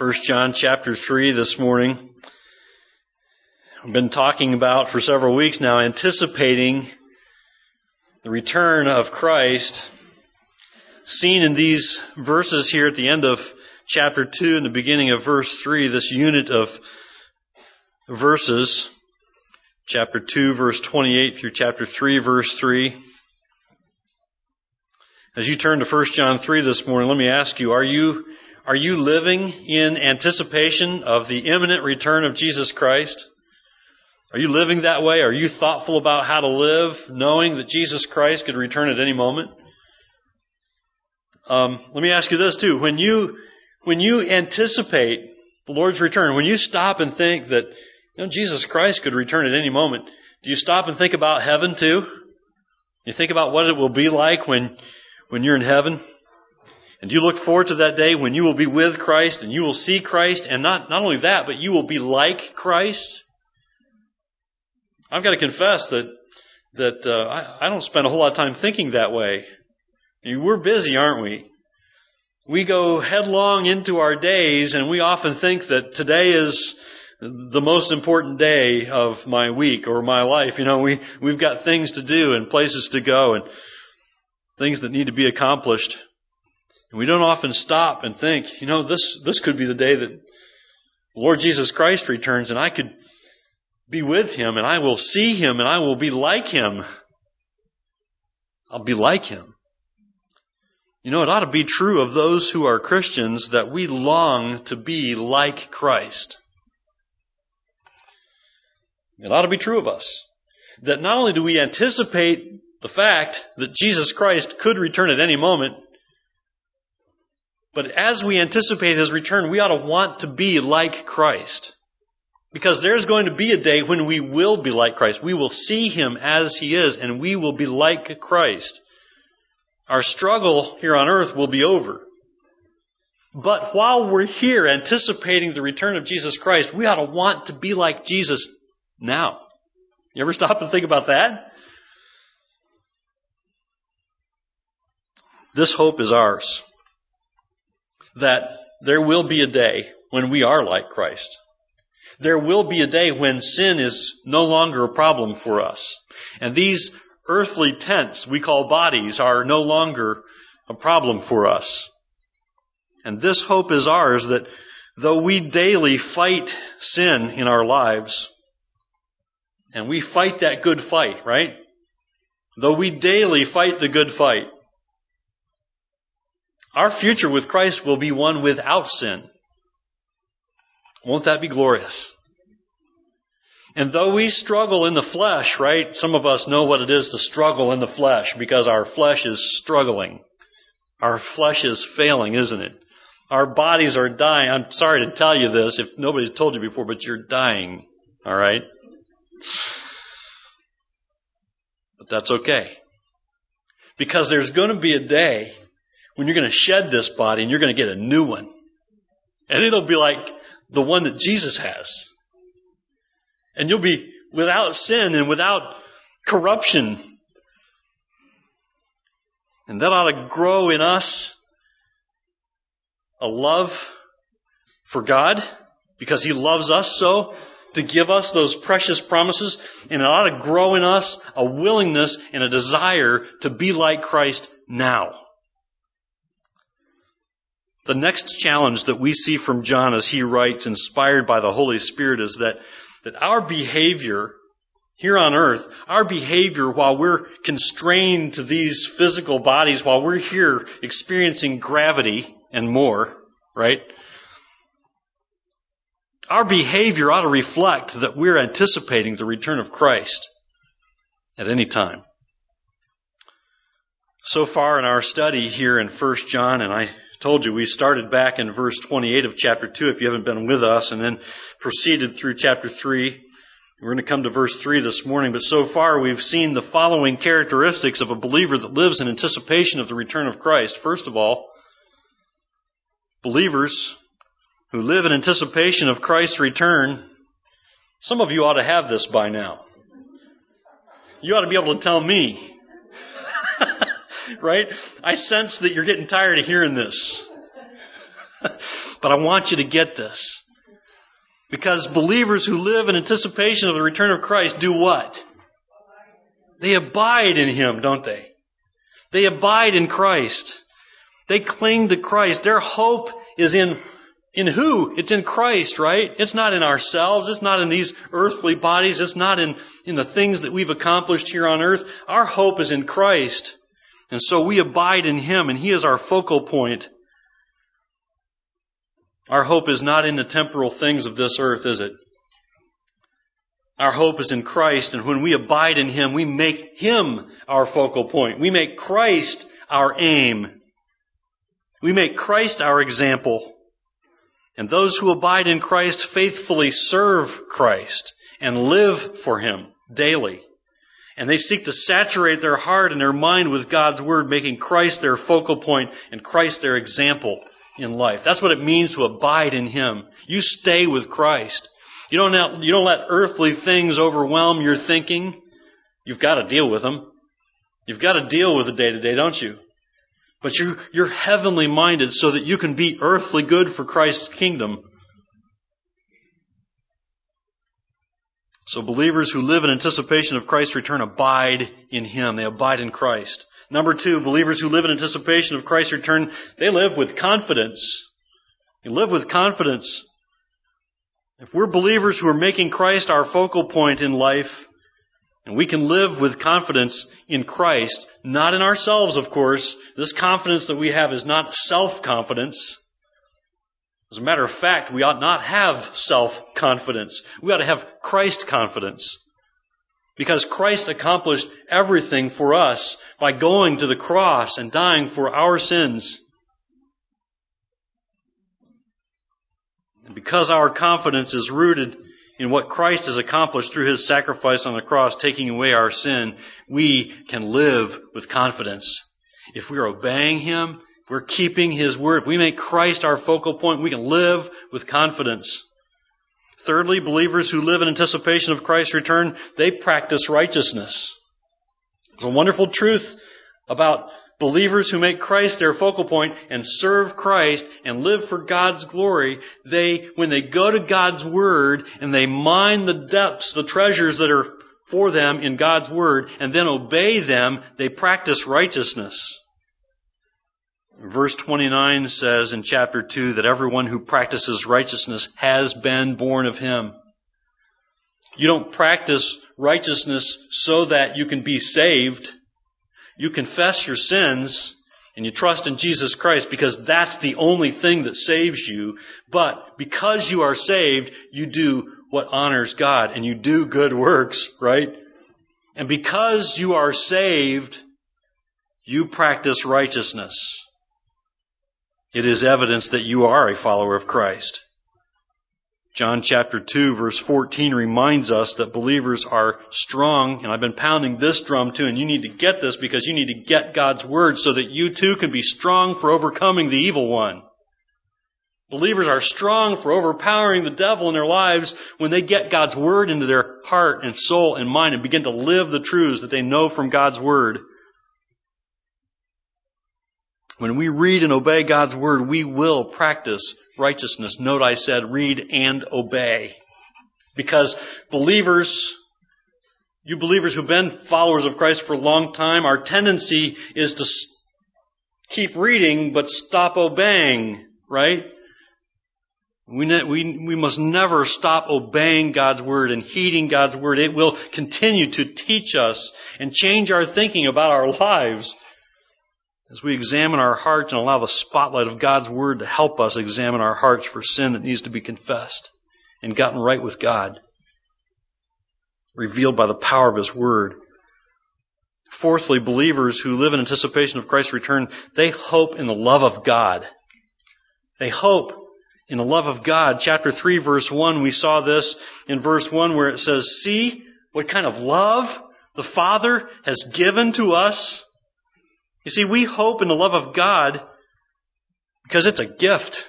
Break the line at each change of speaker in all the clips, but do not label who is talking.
1 John chapter 3 this morning. I've been talking about for several weeks now, anticipating the return of Christ, seen in these verses here at the end of chapter 2 and the beginning of verse 3, this unit of verses, chapter 2 verse 28 through chapter 3 verse 3. As you turn to 1 John 3 this morning, let me ask you, are you are you living in anticipation of the imminent return of Jesus Christ? Are you living that way? Are you thoughtful about how to live, knowing that Jesus Christ could return at any moment? Um, let me ask you this too: when you when you anticipate the Lord's return, when you stop and think that you know, Jesus Christ could return at any moment, do you stop and think about heaven too? You think about what it will be like when when you're in heaven. And do you look forward to that day when you will be with Christ and you will see Christ and not, not only that, but you will be like Christ? I've got to confess that, that uh, I, I don't spend a whole lot of time thinking that way. We're busy, aren't we? We go headlong into our days and we often think that today is the most important day of my week or my life. You know, we, we've got things to do and places to go and things that need to be accomplished. And we don't often stop and think, you know, this, this could be the day that Lord Jesus Christ returns and I could be with him and I will see him and I will be like him. I'll be like him. You know, it ought to be true of those who are Christians that we long to be like Christ. It ought to be true of us. That not only do we anticipate the fact that Jesus Christ could return at any moment, but as we anticipate his return, we ought to want to be like Christ. Because there's going to be a day when we will be like Christ. We will see him as he is, and we will be like Christ. Our struggle here on earth will be over. But while we're here anticipating the return of Jesus Christ, we ought to want to be like Jesus now. You ever stop and think about that? This hope is ours that there will be a day when we are like Christ. There will be a day when sin is no longer a problem for us. And these earthly tents we call bodies are no longer a problem for us. And this hope is ours that though we daily fight sin in our lives, and we fight that good fight, right? Though we daily fight the good fight, our future with Christ will be one without sin. Won't that be glorious? And though we struggle in the flesh, right? Some of us know what it is to struggle in the flesh because our flesh is struggling. Our flesh is failing, isn't it? Our bodies are dying. I'm sorry to tell you this if nobody's told you before, but you're dying. All right? But that's okay. Because there's going to be a day when you're going to shed this body and you're going to get a new one. And it'll be like the one that Jesus has. And you'll be without sin and without corruption. And that ought to grow in us a love for God because He loves us so to give us those precious promises. And it ought to grow in us a willingness and a desire to be like Christ now. The next challenge that we see from John as he writes, inspired by the Holy Spirit, is that, that our behavior here on earth, our behavior while we're constrained to these physical bodies, while we're here experiencing gravity and more, right? Our behavior ought to reflect that we're anticipating the return of Christ at any time. So far in our study here in 1 John, and I told you we started back in verse 28 of chapter 2 if you haven't been with us and then proceeded through chapter 3. We're going to come to verse 3 this morning, but so far we've seen the following characteristics of a believer that lives in anticipation of the return of Christ. First of all, believers who live in anticipation of Christ's return, some of you ought to have this by now. You ought to be able to tell me right? I sense that you're getting tired of hearing this. But I want you to get this. Because believers who live in anticipation of the return of Christ do what? They abide in Him, don't they? They abide in Christ. They cling to Christ. Their hope is in, in who? It's in Christ, right? It's not in ourselves. It's not in these earthly bodies. It's not in, in the things that we've accomplished here on earth. Our hope is in Christ. And so we abide in Him and He is our focal point. Our hope is not in the temporal things of this earth, is it? Our hope is in Christ, and when we abide in Him, we make Him our focal point. We make Christ our aim. We make Christ our example. And those who abide in Christ faithfully serve Christ and live for Him daily. And they seek to saturate their heart and their mind with God's Word, making Christ their focal point and Christ their example in life. That's what it means to abide in Him. You stay with Christ. You don't, let, you don't let earthly things overwhelm your thinking. You've got to deal with them. You've got to deal with the day to day, don't you? But you, you're heavenly minded so that you can be earthly good for Christ's kingdom. So believers who live in anticipation of Christ's return abide in Him. They abide in Christ. Number two, believers who live in anticipation of Christ's return, they live with confidence. They live with confidence. If we're believers who are making Christ our focal point in life, and we can live with confidence in Christ, not in ourselves, of course. This confidence that we have is not self-confidence. As a matter of fact, we ought not have self-confidence. We ought to have Christ confidence. Because Christ accomplished everything for us by going to the cross and dying for our sins. And because our confidence is rooted in what Christ has accomplished through his sacrifice on the cross, taking away our sin, we can live with confidence. If we're obeying him, we're keeping his word, if we make Christ our focal point, we can live with confidence. Thirdly, believers who live in anticipation of Christ's return, they practice righteousness. It's a wonderful truth about Believers who make Christ their focal point and serve Christ and live for God's glory, they, when they go to God's Word and they mine the depths, the treasures that are for them in God's Word, and then obey them, they practice righteousness. Verse 29 says in chapter 2 that everyone who practices righteousness has been born of Him. You don't practice righteousness so that you can be saved you confess your sins and you trust in Jesus Christ because that's the only thing that saves you. But because you are saved, you do what honors God and you do good works, right? And because you are saved, you practice righteousness. It is evidence that you are a follower of Christ. John chapter 2 verse 14 reminds us that believers are strong, and I've been pounding this drum too, and you need to get this because you need to get God's word so that you too can be strong for overcoming the evil one. Believers are strong for overpowering the devil in their lives when they get God's word into their heart and soul and mind and begin to live the truths that they know from God's word. When we read and obey God's word, we will practice righteousness. Note I said read and obey. Because believers, you believers who've been followers of Christ for a long time, our tendency is to keep reading but stop obeying, right? We, ne- we, we must never stop obeying God's Word and heeding God's Word. It will continue to teach us and change our thinking about our lives as we examine our hearts and allow the spotlight of God's Word to help us examine our hearts for sin that needs to be confessed and gotten right with God, revealed by the power of His Word. Fourthly, believers who live in anticipation of Christ's return, they hope in the love of God. They hope in the love of God. Chapter 3, verse 1, we saw this in verse 1 where it says, See what kind of love the Father has given to us you see, we hope in the love of God because it's a gift.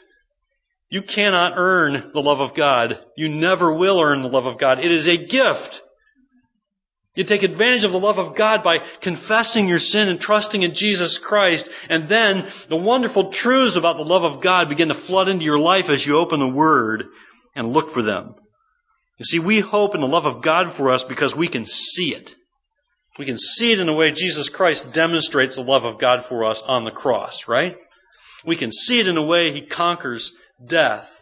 You cannot earn the love of God. You never will earn the love of God. It is a gift. You take advantage of the love of God by confessing your sin and trusting in Jesus Christ. And then the wonderful truths about the love of God begin to flood into your life as you open the Word and look for them. You see, we hope in the love of God for us because we can see it. We can see it in the way Jesus Christ demonstrates the love of God for us on the cross, right? We can see it in the way He conquers death,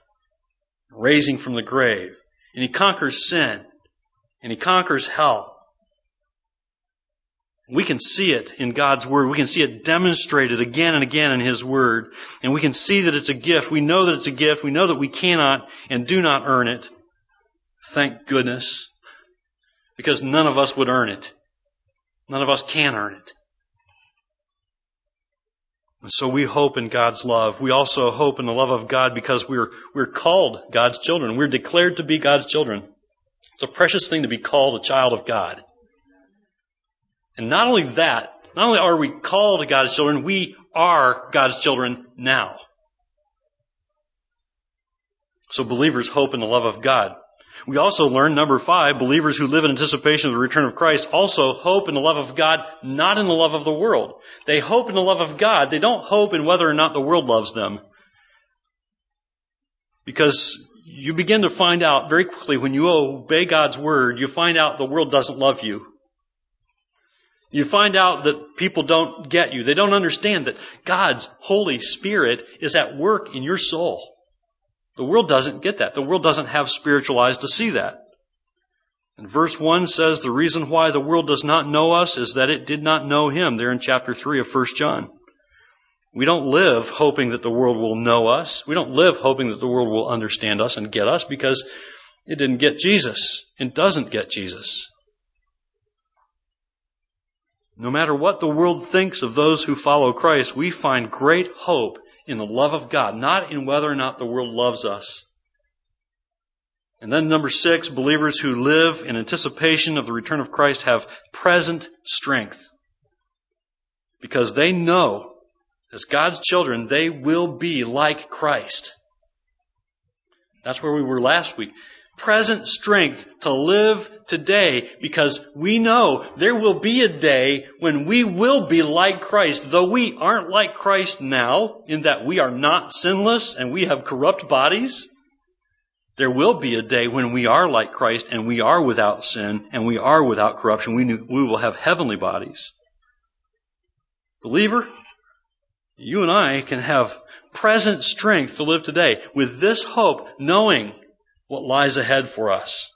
raising from the grave. And He conquers sin. And He conquers hell. We can see it in God's Word. We can see it demonstrated again and again in His Word. And we can see that it's a gift. We know that it's a gift. We know that we cannot and do not earn it. Thank goodness. Because none of us would earn it. None of us can earn it. And so we hope in God's love. We also hope in the love of God because we're, we're called God's children. We're declared to be God's children. It's a precious thing to be called a child of God. And not only that, not only are we called God's children, we are God's children now. So believers hope in the love of God. We also learn, number five, believers who live in anticipation of the return of Christ also hope in the love of God, not in the love of the world. They hope in the love of God. They don't hope in whether or not the world loves them. Because you begin to find out very quickly when you obey God's word, you find out the world doesn't love you. You find out that people don't get you. They don't understand that God's Holy Spirit is at work in your soul. The world doesn't get that. The world doesn't have spiritual eyes to see that. And verse 1 says the reason why the world does not know us is that it did not know him, there in chapter 3 of 1 John. We don't live hoping that the world will know us. We don't live hoping that the world will understand us and get us because it didn't get Jesus. It doesn't get Jesus. No matter what the world thinks of those who follow Christ, we find great hope in the love of God, not in whether or not the world loves us. And then number six, believers who live in anticipation of the return of Christ have present strength. Because they know, as God's children, they will be like Christ. That's where we were last week present strength to live today because we know there will be a day when we will be like Christ, though we aren't like Christ now in that we are not sinless and we have corrupt bodies. There will be a day when we are like Christ and we are without sin and we are without corruption. We, we will have heavenly bodies. Believer, you and I can have present strength to live today with this hope, knowing what lies ahead for us.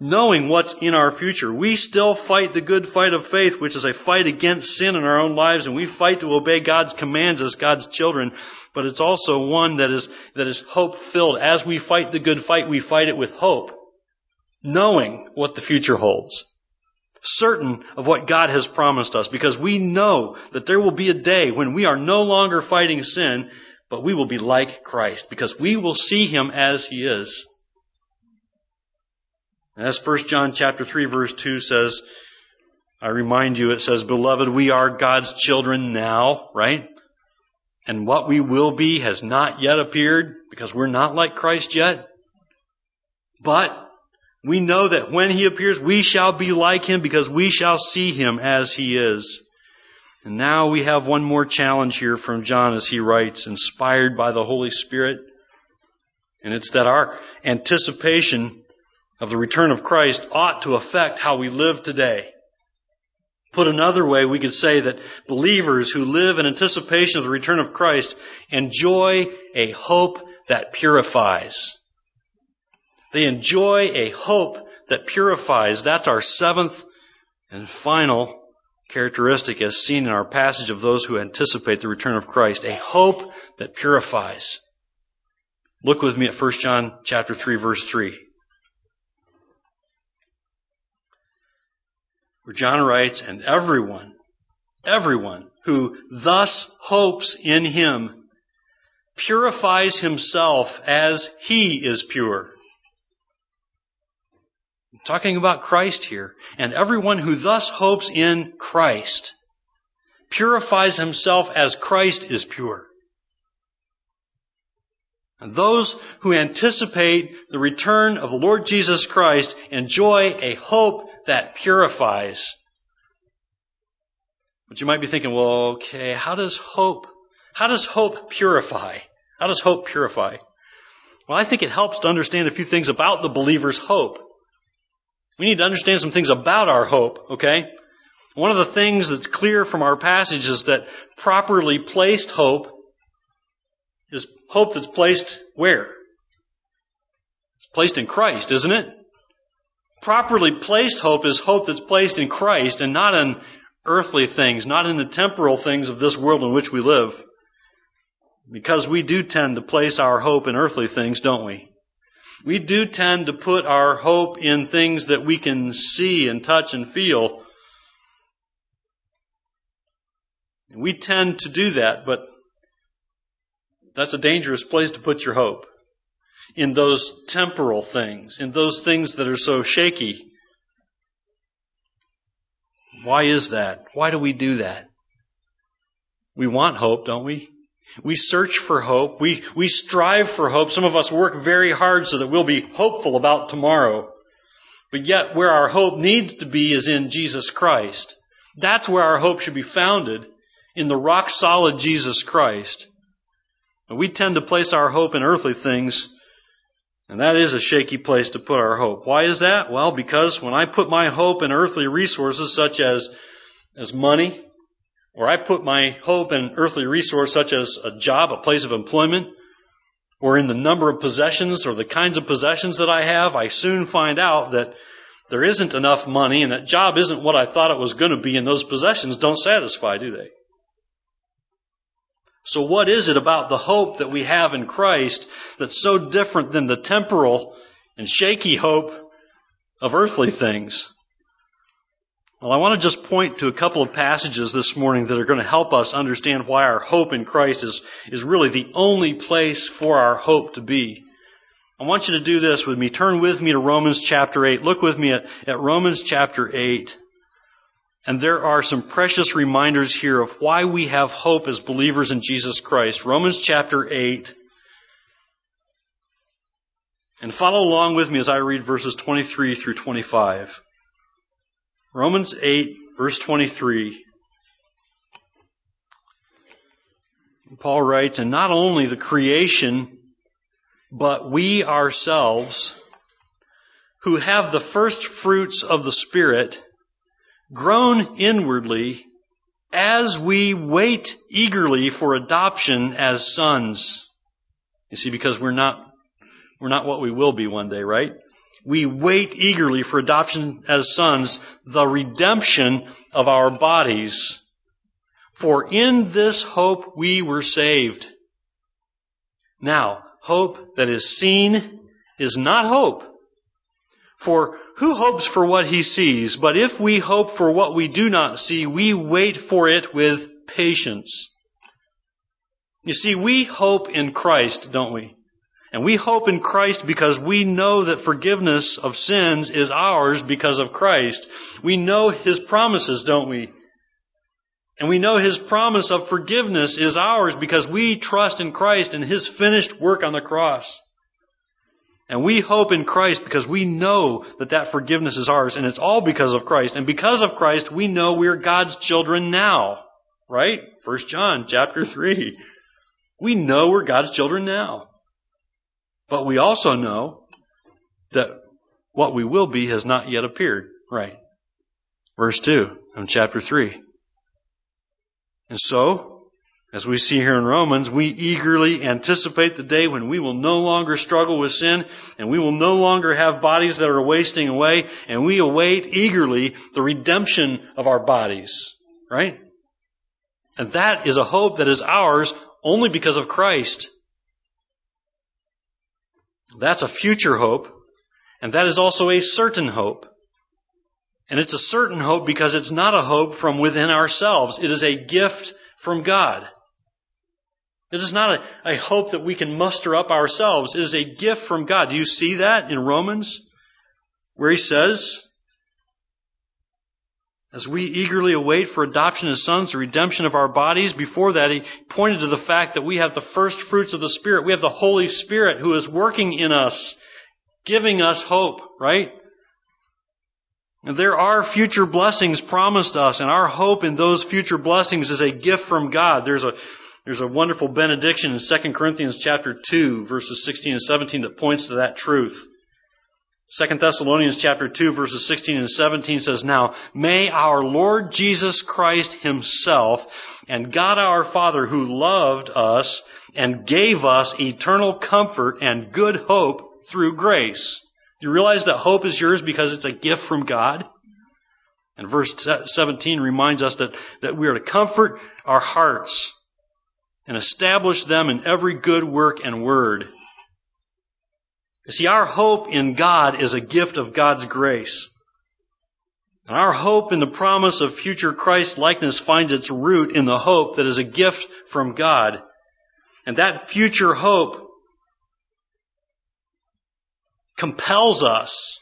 Knowing what's in our future, we still fight the good fight of faith, which is a fight against sin in our own lives, and we fight to obey God's commands as God's children. But it's also one that is, that is hope filled. As we fight the good fight, we fight it with hope, knowing what the future holds certain of what God has promised us because we know that there will be a day when we are no longer fighting sin, but we will be like Christ because we will see him as he is. And as 1 John chapter 3 verse 2 says, I remind you, it says, Beloved, we are God's children now, right? And what we will be has not yet appeared because we're not like Christ yet. But we know that when he appears, we shall be like him because we shall see him as he is. And now we have one more challenge here from John as he writes, inspired by the Holy Spirit. And it's that our anticipation of the return of Christ ought to affect how we live today. Put another way, we could say that believers who live in anticipation of the return of Christ enjoy a hope that purifies. They enjoy a hope that purifies. That's our seventh and final characteristic as seen in our passage of those who anticipate the return of Christ, a hope that purifies. Look with me at 1 John chapter 3 verse 3. Where John writes, and everyone, everyone who thus hopes in him purifies himself as he is pure talking about Christ here. And everyone who thus hopes in Christ purifies himself as Christ is pure. And those who anticipate the return of the Lord Jesus Christ enjoy a hope that purifies. But you might be thinking, well, okay, how does hope, how does hope purify? How does hope purify? Well, I think it helps to understand a few things about the believer's hope. We need to understand some things about our hope, okay? One of the things that's clear from our passage is that properly placed hope is hope that's placed where? It's placed in Christ, isn't it? Properly placed hope is hope that's placed in Christ and not in earthly things, not in the temporal things of this world in which we live. Because we do tend to place our hope in earthly things, don't we? We do tend to put our hope in things that we can see and touch and feel. We tend to do that, but that's a dangerous place to put your hope in those temporal things, in those things that are so shaky. Why is that? Why do we do that? We want hope, don't we? We search for hope. We, we strive for hope. Some of us work very hard so that we'll be hopeful about tomorrow. But yet, where our hope needs to be is in Jesus Christ. That's where our hope should be founded, in the rock solid Jesus Christ. And we tend to place our hope in earthly things and that is a shaky place to put our hope. Why is that? Well, because when I put my hope in earthly resources such as, as money, or I put my hope in earthly resource such as a job, a place of employment, or in the number of possessions or the kinds of possessions that I have, I soon find out that there isn't enough money and that job isn't what I thought it was going to be and those possessions don't satisfy, do they? So what is it about the hope that we have in Christ that's so different than the temporal and shaky hope of earthly things? Well, I want to just point to a couple of passages this morning that are going to help us understand why our hope in Christ is, is really the only place for our hope to be. I want you to do this with me. Turn with me to Romans chapter 8. Look with me at, at Romans chapter 8. And there are some precious reminders here of why we have hope as believers in Jesus Christ. Romans chapter 8. And follow along with me as I read verses 23 through 25. Romans 8, verse 23. Paul writes, And not only the creation, but we ourselves, who have the first fruits of the Spirit, groan inwardly as we wait eagerly for adoption as sons. You see, because we're not, we're not what we will be one day, right? We wait eagerly for adoption as sons, the redemption of our bodies. For in this hope we were saved. Now, hope that is seen is not hope. For who hopes for what he sees? But if we hope for what we do not see, we wait for it with patience. You see, we hope in Christ, don't we? And we hope in Christ because we know that forgiveness of sins is ours because of Christ. We know His promises, don't we? And we know His promise of forgiveness is ours because we trust in Christ and His finished work on the cross. And we hope in Christ because we know that that forgiveness is ours and it's all because of Christ. And because of Christ, we know we're God's children now. Right? First John chapter 3. We know we're God's children now. But we also know that what we will be has not yet appeared. Right. Verse 2 of chapter 3. And so, as we see here in Romans, we eagerly anticipate the day when we will no longer struggle with sin and we will no longer have bodies that are wasting away and we await eagerly the redemption of our bodies. Right? And that is a hope that is ours only because of Christ. That's a future hope and that is also a certain hope. And it's a certain hope because it's not a hope from within ourselves. It is a gift from God. It is not a, a hope that we can muster up ourselves. It is a gift from God. Do you see that in Romans? Where he says, as we eagerly await for adoption as sons, the redemption of our bodies, before that he pointed to the fact that we have the first fruits of the Spirit. We have the Holy Spirit who is working in us, giving us hope, right? There are future blessings promised us, and our hope in those future blessings is a gift from God. There's a, there's a wonderful benediction in 2 Corinthians chapter 2, verses 16 and 17 that points to that truth. 2 Thessalonians chapter 2 verses 16 and 17 says, Now may our Lord Jesus Christ himself and God our Father who loved us and gave us eternal comfort and good hope through grace. Do you realize that hope is yours because it's a gift from God? And verse 17 reminds us that, that we are to comfort our hearts and establish them in every good work and word. You see, our hope in God is a gift of God's grace. And our hope in the promise of future Christ likeness finds its root in the hope that is a gift from God. And that future hope compels us.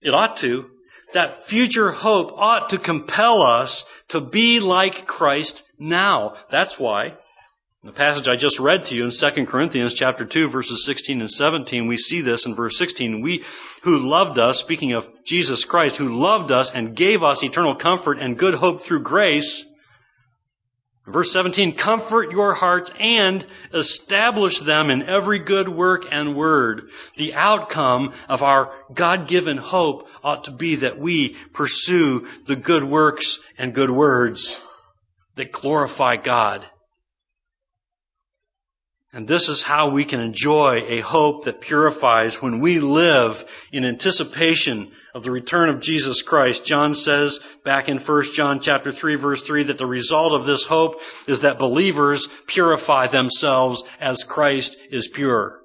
It ought to. That future hope ought to compel us to be like Christ now. That's why the passage I just read to you in 2 Corinthians chapter 2 verses 16 and 17, we see this in verse 16. We who loved us, speaking of Jesus Christ, who loved us and gave us eternal comfort and good hope through grace. Verse 17, comfort your hearts and establish them in every good work and word. The outcome of our God-given hope ought to be that we pursue the good works and good words that glorify God and this is how we can enjoy a hope that purifies when we live in anticipation of the return of Jesus Christ. John says back in 1 John chapter 3 verse 3 that the result of this hope is that believers purify themselves as Christ is pure.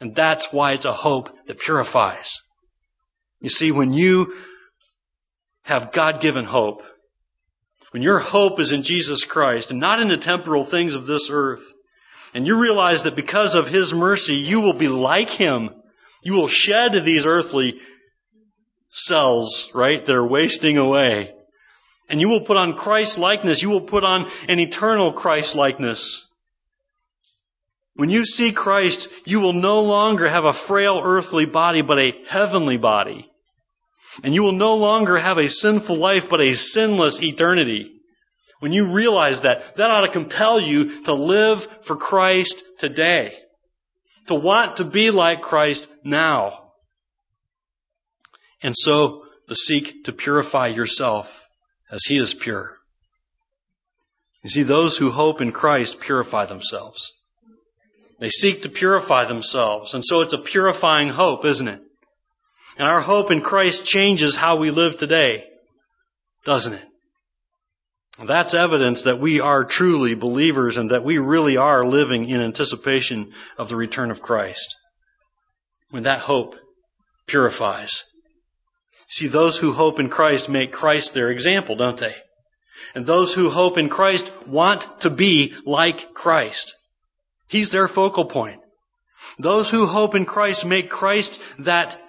And that's why it's a hope that purifies. You see, when you have God-given hope, when your hope is in Jesus Christ and not in the temporal things of this earth, and you realize that because of His mercy, you will be like Him. You will shed these earthly cells, right? That are wasting away. And you will put on Christ likeness. You will put on an eternal Christ likeness. When you see Christ, you will no longer have a frail earthly body, but a heavenly body. And you will no longer have a sinful life, but a sinless eternity. When you realize that, that ought to compel you to live for Christ today. To want to be like Christ now. And so, to seek to purify yourself as He is pure. You see, those who hope in Christ purify themselves. They seek to purify themselves. And so it's a purifying hope, isn't it? And our hope in Christ changes how we live today, doesn't it? That's evidence that we are truly believers and that we really are living in anticipation of the return of Christ. When that hope purifies. See, those who hope in Christ make Christ their example, don't they? And those who hope in Christ want to be like Christ. He's their focal point. Those who hope in Christ make Christ that,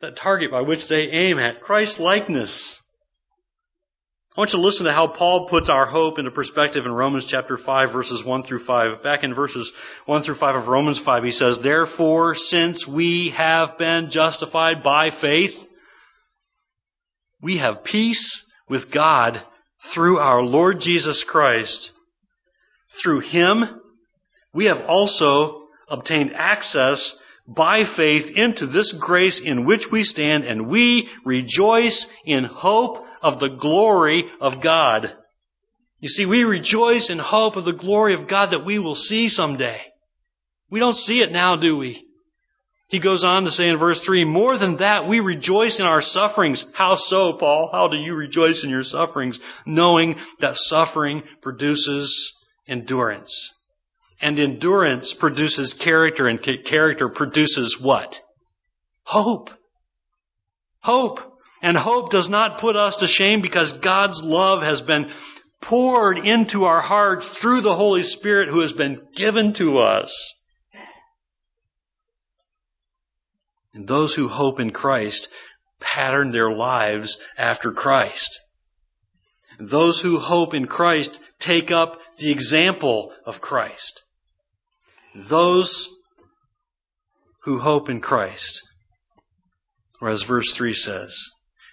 that target by which they aim at. Christ likeness. I want you to listen to how Paul puts our hope into perspective in Romans chapter 5 verses 1 through 5. Back in verses 1 through 5 of Romans 5, he says, Therefore, since we have been justified by faith, we have peace with God through our Lord Jesus Christ. Through Him, we have also obtained access by faith into this grace in which we stand and we rejoice in hope of the glory of God. You see, we rejoice in hope of the glory of God that we will see someday. We don't see it now, do we? He goes on to say in verse 3, more than that, we rejoice in our sufferings. How so, Paul? How do you rejoice in your sufferings? Knowing that suffering produces endurance. And endurance produces character, and character produces what? Hope. Hope. And hope does not put us to shame because God's love has been poured into our hearts through the Holy Spirit who has been given to us. And those who hope in Christ pattern their lives after Christ. Those who hope in Christ take up the example of Christ. Those who hope in Christ Or as verse 3 says,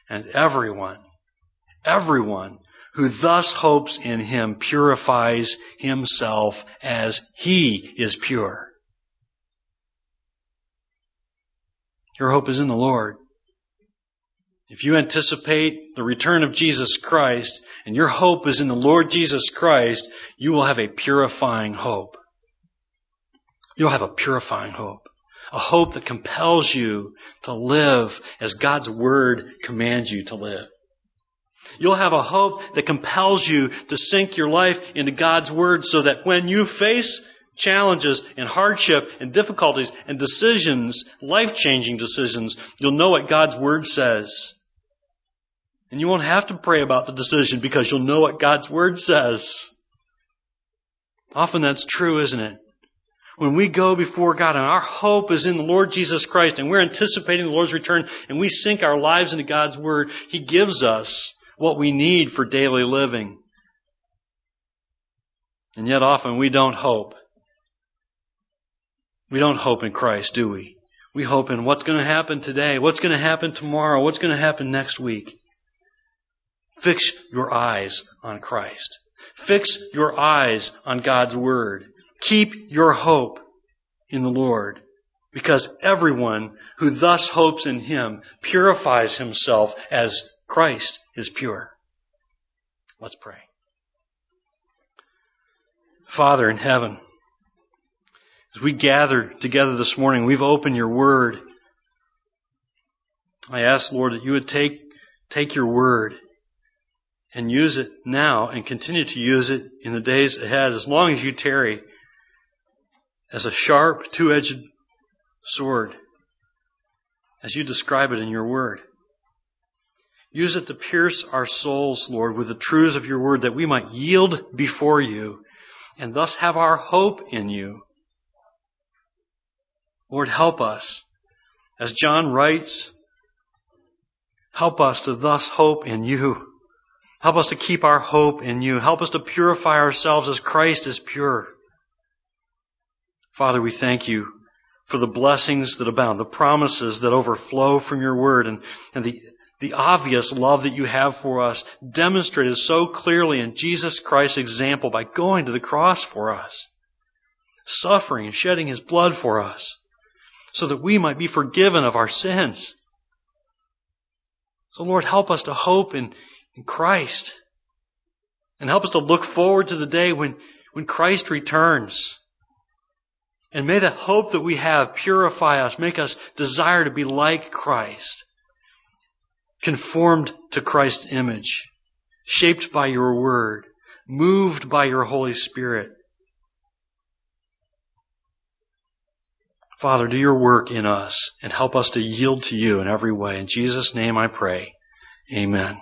and everyone, everyone who thus hopes in him purifies himself as he is pure. Your hope is in the Lord. If you anticipate the return of Jesus Christ and your hope is in the Lord Jesus Christ, you will have a purifying hope. You'll have a purifying hope. A hope that compels you to live as God's Word commands you to live. You'll have a hope that compels you to sink your life into God's Word so that when you face challenges and hardship and difficulties and decisions, life changing decisions, you'll know what God's Word says. And you won't have to pray about the decision because you'll know what God's Word says. Often that's true, isn't it? When we go before God and our hope is in the Lord Jesus Christ and we're anticipating the Lord's return and we sink our lives into God's Word, He gives us what we need for daily living. And yet often we don't hope. We don't hope in Christ, do we? We hope in what's going to happen today, what's going to happen tomorrow, what's going to happen next week. Fix your eyes on Christ. Fix your eyes on God's Word. Keep your hope in the Lord. Because everyone who thus hopes in Him purifies himself as Christ is pure. Let's pray. Father in heaven, as we gather together this morning, we've opened your word. I ask, Lord, that you would take, take your word and use it now and continue to use it in the days ahead as long as you tarry as a sharp, two edged sword, as you describe it in your word. Use it to pierce our souls, Lord, with the truths of your word that we might yield before you and thus have our hope in you. Lord, help us. As John writes, help us to thus hope in you. Help us to keep our hope in you. Help us to purify ourselves as Christ is pure. Father, we thank you for the blessings that abound, the promises that overflow from your word, and, and the, the obvious love that you have for us demonstrated so clearly in Jesus Christ's example by going to the cross for us, suffering and shedding his blood for us, so that we might be forgiven of our sins. So Lord, help us to hope in, in Christ. And help us to look forward to the day when, when Christ returns. And may the hope that we have purify us, make us desire to be like Christ, conformed to Christ's image, shaped by your word, moved by your Holy Spirit. Father, do your work in us and help us to yield to you in every way. In Jesus' name I pray. Amen.